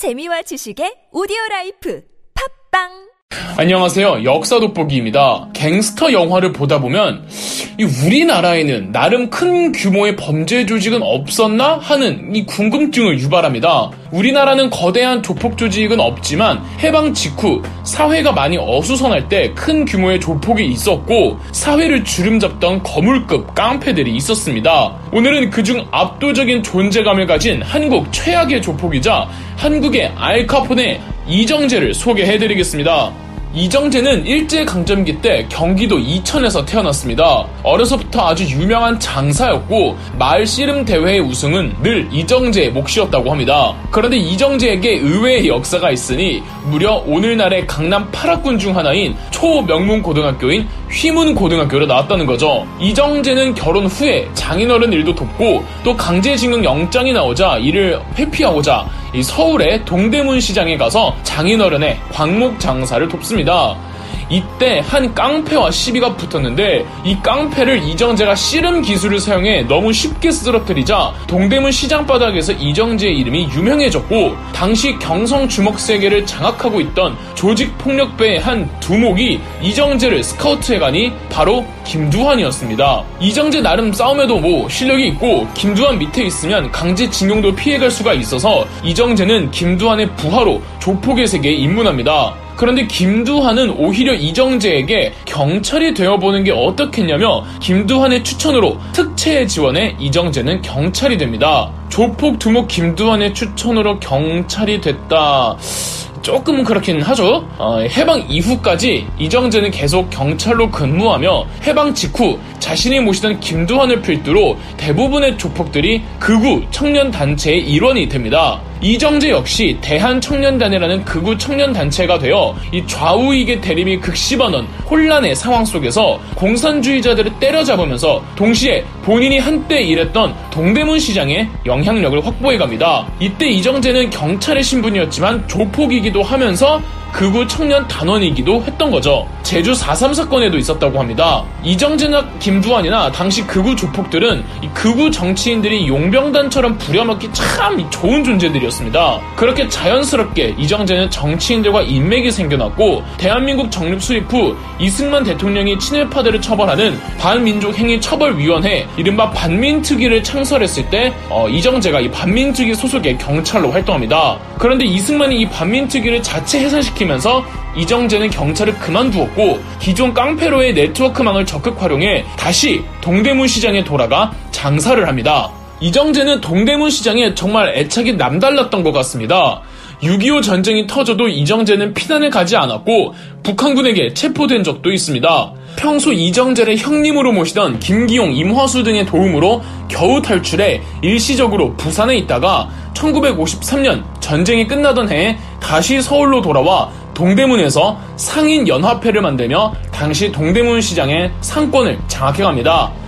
재미와 지식의 오디오 라이프. 팟빵 안녕하세요. 역사 돋보기입니다. 갱스터 영화를 보다 보면 이 우리나라에는 나름 큰 규모의 범죄 조직은 없었나 하는 이 궁금증을 유발합니다. 우리나라는 거대한 조폭 조직은 없지만 해방 직후 사회가 많이 어수선할 때 큰 규모의 조폭이 있었고 사회를 주름잡던 거물급 깡패들이 있었습니다. 오늘은 그중 압도적인 존재감을 가진 한국 최악의 조폭이자 한국의 알카포네 이정재를 소개해드리겠습니다. 이정재는 일제강점기 때 경기도 이천에서 태어났습니다. 어려서부터 아주 유명한 장사였고 마을 씨름 대회의 우승은 늘 이정재의 몫이었다고 합니다. 그런데 이정재에게 의외의 역사가 있으니 무려 오늘날의 강남 8학군 중 하나인 초명문 고등학교인 휘문 고등학교를 나왔다는 거죠. 이정재는 결혼 후에 장인어른 일도 돕고 또 강제징용 영장이 나오자 이를 회피하고자 이 서울의 동대문 시장에 가서 장인어른의 광목 장사를 돕습니다. 이때 한 깡패와 시비가 붙었는데 이 깡패를 이정재가 씨름 기술을 사용해 너무 쉽게 쓰러뜨리자 동대문 시장 바닥에서 이정재의 이름이 유명해졌고 당시 경성 주먹 세계를 장악하고 있던 조직 폭력배의 한 두목이 이정재를 스카우트해 가니 바로 김두한이었습니다. 이정재 나름 싸움에도 뭐 실력이 있고 김두한 밑에 있으면 강제징용도 피해갈 수가 있어서 이정재는 김두한의 부하로 조폭의 세계에 입문합니다. 그런데 김두한은 오히려 이정재에게 경찰이 되어보는 게 어떻겠냐며 김두한의 추천으로 특채에 지원해 이정재는 경찰이 됩니다. 조폭 두목 김두한의 추천으로 경찰이 됐다. 조금 그렇긴 하죠. 어, 해방 이후까지 이정재는 계속 경찰로 근무하며 해방 직후 자신이 모시던 김두한을 필두로 대부분의 조폭들이 극우 청년 단체의 일원이 됩니다. 이정재 역시 대한청년단이라는 극우 청년단체가 되어 이 좌우익의 대립이 극심하는 혼란 의 상황 속에서 공산주의자들을 때려잡으면서 동시에 본인이 한때 일했던 동대문 시장의 영향력을 확보해 갑니다. 이때 이정재는 경찰의 신분이었지만 조폭이기도 하면서 극우 청년 단원이기도 했던 거죠. 제주 4.3 사건에도 있었다고 합니다. 이정재나 김두한이나 당시 극우 조폭들은 극우 정치인들이 용병단처럼 부려먹기 참 좋은 존재들이었습니다. 그렇게 자연스럽게 이정재는 정치인들과 인맥이 생겨났고 대한민국 정립 수립 후 이승만 대통령이 친일파들을 처벌하는 반민족 행위 처벌위원회 이른바 반민특위를 창설했을 때 어, 이정재가 이 반민특위 소속의 경찰로 활동합니다. 그런데 이승만이 이 반민특위를 자체 해산시키면서 이정재는 경찰을 그만두었고 기존 깡패로의 네트워크망을 적극 활용해 다시 동대문 시장에 돌아가 장사를 합니다. 이정재는 동대문 시장에 정말 애착이 남달랐던 것 같습니다. 6.25 전쟁이 터져도 이정재는 피난을 가지 않았고 북한군에게 체포된 적도 있습니다. 평소 이정재를 형님으로 모시던 김기용, 임화수 등의 도움으로 겨우 탈출해 일시적으로 부산에 있다가 1953년 전쟁이 끝나던 해에 다시 서울로 돌아와 동대문에서 상인 연합회를 만들며 당시 동대문 시장의 상권을 장악해갑니다.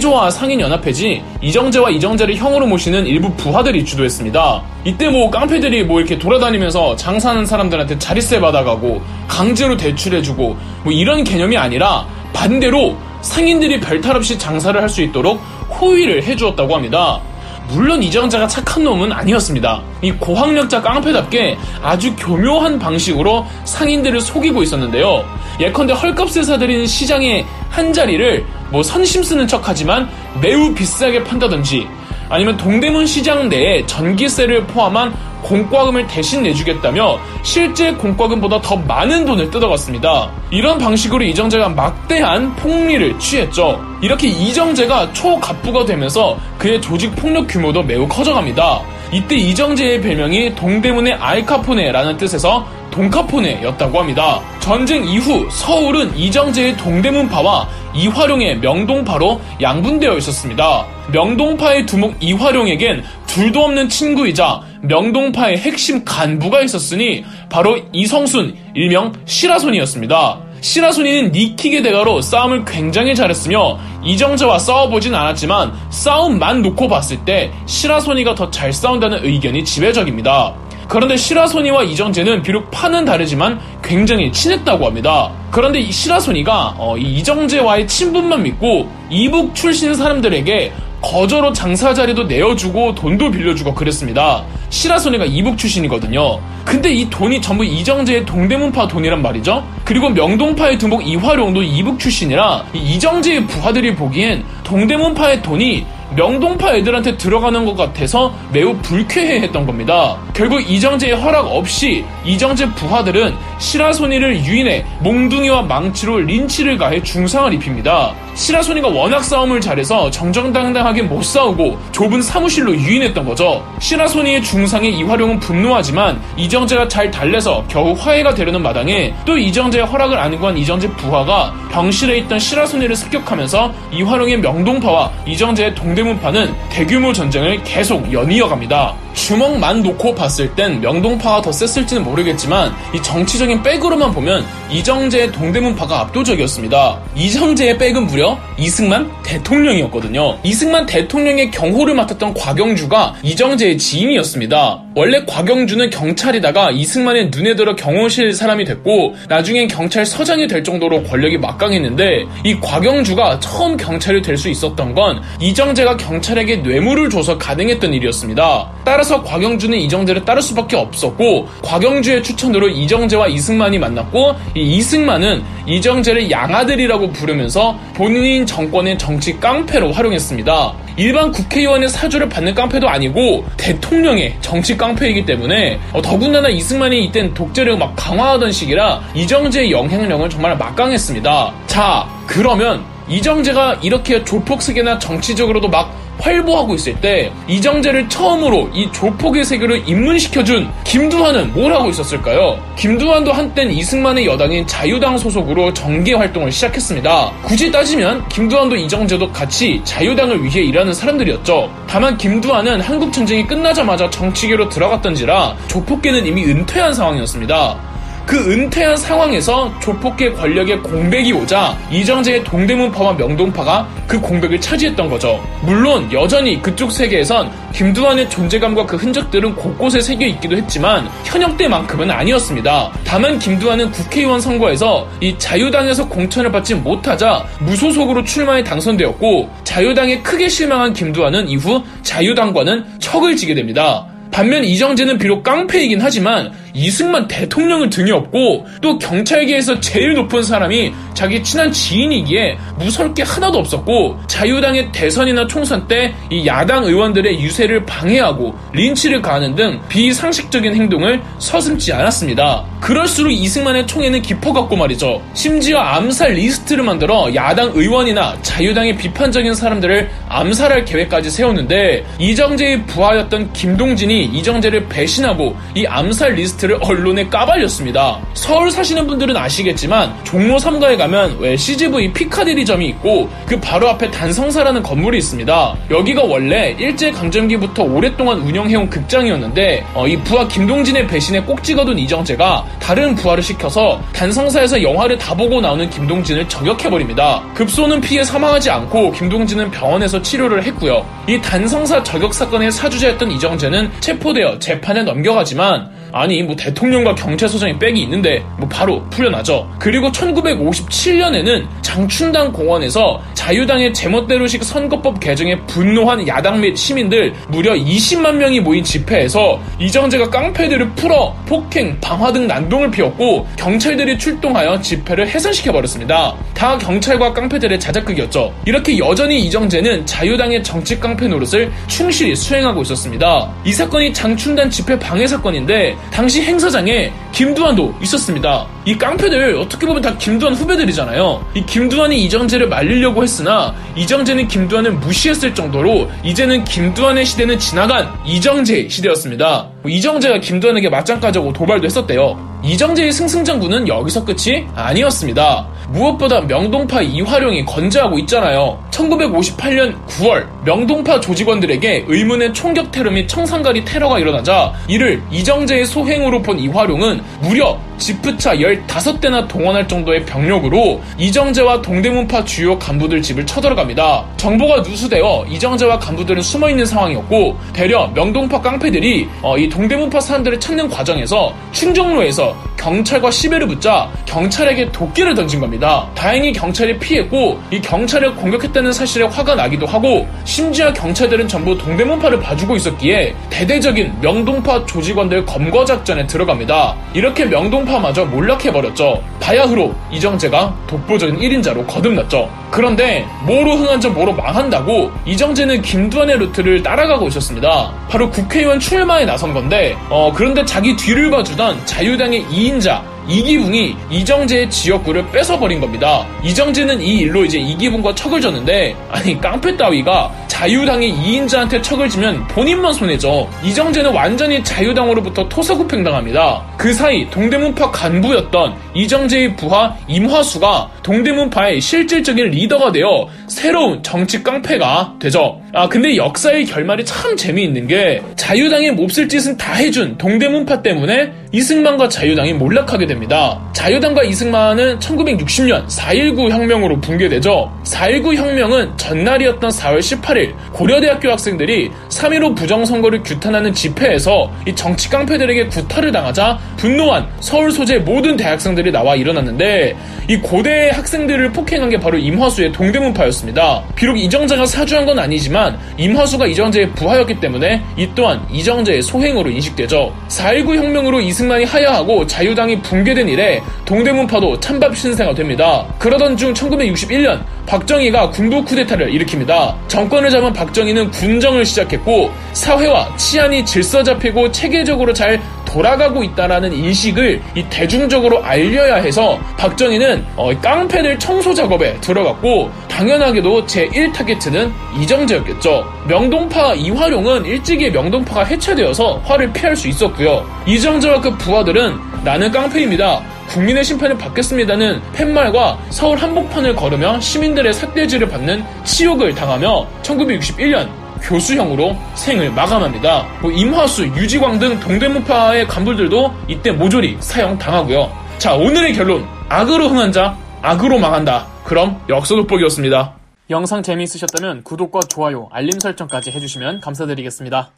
좋아 상인연합회지 이정재와 이정재를 형으로 모시는 일부 부하들이 주도했습니다. 이때 뭐 깡패들이 뭐 이렇게 돌아다니면서 장사하는 사람들한테 자릿세 받아가고 강제로 대출해주고 뭐 이런 개념이 아니라 반대로 상인들이 별탈 없이 장사를 할 수 있도록 호의를 해주었다고 합니다. 물론 이정재가 착한 놈은 아니었습니다. 이 고학력자 깡패답게 아주 교묘한 방식으로 상인들을 속이고 있었는데요. 예컨대 헐값에 사들인 시장의 한 자리를 뭐 선심 쓰는 척하지만 매우 비싸게 판다든지 아니면 동대문 시장 내에 전기세를 포함한 공과금을 대신 내주겠다며 실제 공과금보다 더 많은 돈을 뜯어갔습니다. 이런 방식으로 이정재가 막대한 폭리를 취했죠. 이렇게 이정재가 초갑부가 되면서 그의 조직 폭력 규모도 매우 커져갑니다. 이때 이정재의 별명이 동대문의 알카포네라는 뜻에서 동카포네였다고 합니다. 전쟁 이후 서울은 이정재의 동대문파와 이화룡의 명동파로 양분되어 있었습니다. 명동파의 두목 이화룡에겐 둘도 없는 친구이자 명동파의 핵심 간부가 있었으니 바로 이성순 일명 시라손이었습니다. 시라손이는 니킥의 대가로 싸움을 굉장히 잘했으며 이정재와 싸워보진 않았지만 싸움만 놓고 봤을 때 시라손이가 더 잘 싸운다는 의견이 지배적입니다. 그런데 시라소니와 이정재는 비록 파는 다르지만 굉장히 친했다고 합니다. 그런데 이 시라소니가 어, 이 이정재와의 친분만 믿고 이북 출신 사람들에게 거저로 장사 자리도 내어주고 돈도 빌려주고 그랬습니다. 시라소니가 이북 출신이거든요. 근데 이 돈이 전부 이정재의 동대문파 돈이란 말이죠. 그리고 명동파의 두목 이화룡도 이북 출신이라 이정재의 부하들이 보기엔 동대문파의 돈이 명동파 애들한테 들어가는 것 같아서 매우 불쾌해했던 겁니다. 결국 이정재의 허락 없이 이정재 부하들은 시라소니를 유인해 몽둥이와 망치로 린치를 가해 중상을 입힙니다. 시라소니가 워낙 싸움을 잘해서 정정당당하게 못 싸우고 좁은 사무실로 유인했던 거죠. 시라소니의 중상에 이화룡은 분노하지만 이정재가 잘 달래서 겨우 화해가 되려는 마당에 또 이정재의 허락을 안 구한 이정재 부하가 병실에 있던 시라소니를 습격하면서 이화룡의 명동파와 이정재의 동대문파는 대규모 전쟁을 계속 연이어갑니다. 주먹만 놓고 봤을 땐 명동파가 더 셌을지는 모르겠지만 이 정치적인 백으로만 보면 이정재의 동대문파가 압도적이었습니다. 이정재의 백은 무려 이승만 대통령이었거든요. 이승만 대통령의 경호를 맡았던 곽영주가 이정재의 지인이었습니다. 원래 곽영주는 경찰이다가 이승만의 눈에 들어 경호실 사람이 됐고 나중엔 경찰서장이 될 정도로 권력이 막강했는데 이 곽영주가 처음 경찰이 될 수 있었던 건 이정재가 경찰에게 뇌물을 줘서 가능했던 일이었습니다. 따라서 곽영주는 이정재를 따를 수밖에 없었고 곽영주의 추천으로 이정재와 이승만이 만났고 이 이승만은 이정재를 양아들이라고 부르면서 본인 정권의 정치 깡패로 활용했습니다. 일반 국회의원의 사주를 받는 깡패도 아니고 대통령의 정치 깡패이기 때문에 어, 더군다나 이승만이 이땐 독재를 막 강화하던 시기라 이정재의 영향력은 정말 막강했습니다. 자, 그러면 이정재가 이렇게 조폭 세계나 정치적으로도 막 활보하고 있을 때 이정재를 처음으로 이 조폭의 세계를 입문시켜준 김두한은 뭘 하고 있었을까요? 김두한도 한땐 이승만의 여당인 자유당 소속으로 정계 활동을 시작했습니다. 굳이 따지면 김두한도 이정재도 같이 자유당을 위해 일하는 사람들이었죠. 다만 김두한은 한국 전쟁이 끝나자마자 정치계로 들어갔던지라 조폭계는 이미 은퇴한 상황이었습니다. 그 은퇴한 상황에서 조폭계 권력의 공백이 오자 이정재의 동대문파와 명동파가 그 공백을 차지했던 거죠. 물론 여전히 그쪽 세계에선 김두한의 존재감과 그 흔적들은 곳곳에 새겨 있기도 했지만 현역 때만큼은 아니었습니다. 다만 김두한은 국회의원 선거에서 이 자유당에서 공천을 받지 못하자 무소속으로 출마해 당선되었고 자유당에 크게 실망한 김두한은 이후 자유당과는 척을 지게 됩니다. 반면 이정재는 비록 깡패이긴 하지만 이승만 대통령을 등에 업고 또 경찰계에서 제일 높은 사람이 자기 친한 지인이기에 무서울 게 하나도 없었고 자유당의 대선이나 총선 때 이 야당 의원들의 유세를 방해하고 린치를 가하는 등 비상식적인 행동을 서슴지 않았습니다. 그럴수록 이승만의 총애는 깊어갔고 말이죠. 심지어 암살 리스트를 만들어 야당 의원이나 자유당의 비판적인 사람들을 암살할 계획까지 세웠는데 이정재의 부하였던 김동진이 이정재를 배신하고 이 암살 리스트를 언론에 까발렸습니다. 서울 사시는 분들은 아시겠지만 종로 3가에 가면 왜 CGV 피카디리점이 있고 그 바로 앞에 단성사라는 건물이 있습니다. 여기가 원래 일제 강점기부터 오랫동안 운영해온 극장이었는데 어, 이 부하 김동진의 배신에 꼭 찍어둔 이정재가 다른 부하를 시켜서 단성사에서 영화를 다 보고 나오는 김동진을 저격해버립니다. 급소는 피해 사망하지 않고 김동진은 병원에서 치료를 했고요. 이 단성사 저격 사건의 사주자였던 이정재는 체포되어 재판에 넘겨가지만 아니 뭐 대통령과 경찰서장이 백이 있는데 뭐 바로 풀려나죠. 그리고 1957년에는 장춘당 공원에서 자유당의 제멋대로식 선거법 개정에 분노한 야당 및 시민들 무려 20만 명이 모인 집회에서 이정재가 깡패들을 풀어 폭행, 방화 등 난동을 피웠고 경찰들이 출동하여 집회를 해산시켜 버렸습니다. 다 경찰과 깡패들의 자작극이었죠. 이렇게 여전히 이정재는 자유당의 정치 깡패 노릇을 충실히 수행하고 있었습니다. 이 사건이 장춘단 집회 방해 사건인데 당시 행사장에 김두한도 있었습니다. 이 깡패들 어떻게 보면 다 김두한 후배들이잖아요. 이 김두한이 이정재를 말리려고 했으나 이정재는 김두한을 무시했을 정도로 이제는 김두한의 시대는 지나간 이정재 시대였습니다. 뭐 이정재가 김두한에게 맞짱까지 하고 도발도 했었대요. 이정재의 승승장구는 여기서 끝이 아니었습니다. 무엇보다 명동파 이화룡이 건재하고 있잖아요. 1958년 9월 명동파 조직원들에게 의문의 총격 테러 및 청산가리 테러가 일어나자 이를 이정재의 소행으로 본 이화룡은 무려 지프차 15대나 동원할 정도의 병력으로 이정재와 동대문파 주요 간부들 집을 쳐들어갑니다. 정보가 누수되어 이정재와 간부들은 숨어있는 상황이었고 되려 명동파 깡패들이 어, 이 동대문파 사람들을 찾는 과정에서 충정로에서 경찰과 시비를 붙자 경찰에게 도끼를 던진 겁니다. 다행히 경찰이 피했고 이 경찰을 공격했다는 사실에 화가 나기도 하고 심지어 경찰들은 전부 동대문파를 봐주고 있었기에 대대적인 명동파 조직원들 검거 작전에 들어갑니다. 이렇게 명동 파마저 몰락해버렸죠. 바야흐로 이정재가 독보적인 1인자로 거듭났죠. 그런데 뭐로 흥한자 뭐로 망한다고 이정재는 김두한의 루트를 따라가고 있었습니다. 바로 국회의원 출마에 나선 건데 어, 그런데 자기 뒤를 봐주던 자유당의 2인자 이기붕이 이정재의 지역구를 뺏어버린 겁니다. 이정재는 이 일로 이제 이기붕과 척을 졌는데 아니 깡패 따위가 자유당의 2인자한테 척을 지면 본인만 손해죠. 이정재는 완전히 자유당으로부터 토사구팽당합니다. 그 사이 동대문파 간부였던 이정재의 부하 임화수가 동대문파의 실질적인 리더가 되어 새로운 정치 깡패가 되죠. 아 근데 역사의 결말이 참 재미있는 게 자유당의 몹쓸 짓은 다 해준 동대문파 때문에 이승만과 자유당이 몰락하게 됩니다. 자유당과 이승만은 1960년 4.19 혁명으로 붕괴되죠. 4.19 혁명은 전날이었던 4월 18일 고려대학교 학생들이 3.15 부정선거를 규탄하는 집회에서 이 정치 깡패들에게 구타를 당하자 분노한 서울 소재 모든 대학생들이 나와 일어났는데 이 고대 학생들을 폭행한 게 바로 임화수의 동대문파였습니다. 비록 이정재가 사주한 건 아니 지만 임화수가 이정재의 부하였기 때문에 이 또한 이정재의 소행으로 인식되죠. 4.19 혁명으로 이승만이 하야하고 자유당이 붕괴된 이래 동대문파도 찬밥 신세가 됩니다. 그러던 중 1961년 박정희가 군부 쿠데타를 일으킵니다. 정권을 잡은 박정희는 군정을 시작했고 사회와 치안이 질서 잡히고 체계적으로 잘 돌아가고 있다라는 인식을 이 대중적으로 알려야 해서 박정희는 어, 깡패들 청소 작업에 들어갔고 당연하게도 제1 타겟은 이정재였겠죠. 명동파 이화룡은 일찍이 명동파가 해체되어서 화를 피할 수 있었고요. 이정재와 그 부하들은 나는 깡패입니다. 국민의 심판을 받겠습니다는 팻말과 서울 한복판을 걸으며 시민들의 삿대질을 받는 치욕을 당하며 1961년 교수형으로 생을 마감합니다. 뭐 임화수, 유지광 등 동대문파의 간부들도 이때 모조리 사형당하고요. 자, 오늘의 결론. 악으로 흥한 자, 악으로 망한다. 그럼 역사 돋보기였습니다. 영상 재미있으셨다면 구독과 좋아요, 알림 설정까지 해주시면 감사드리겠습니다.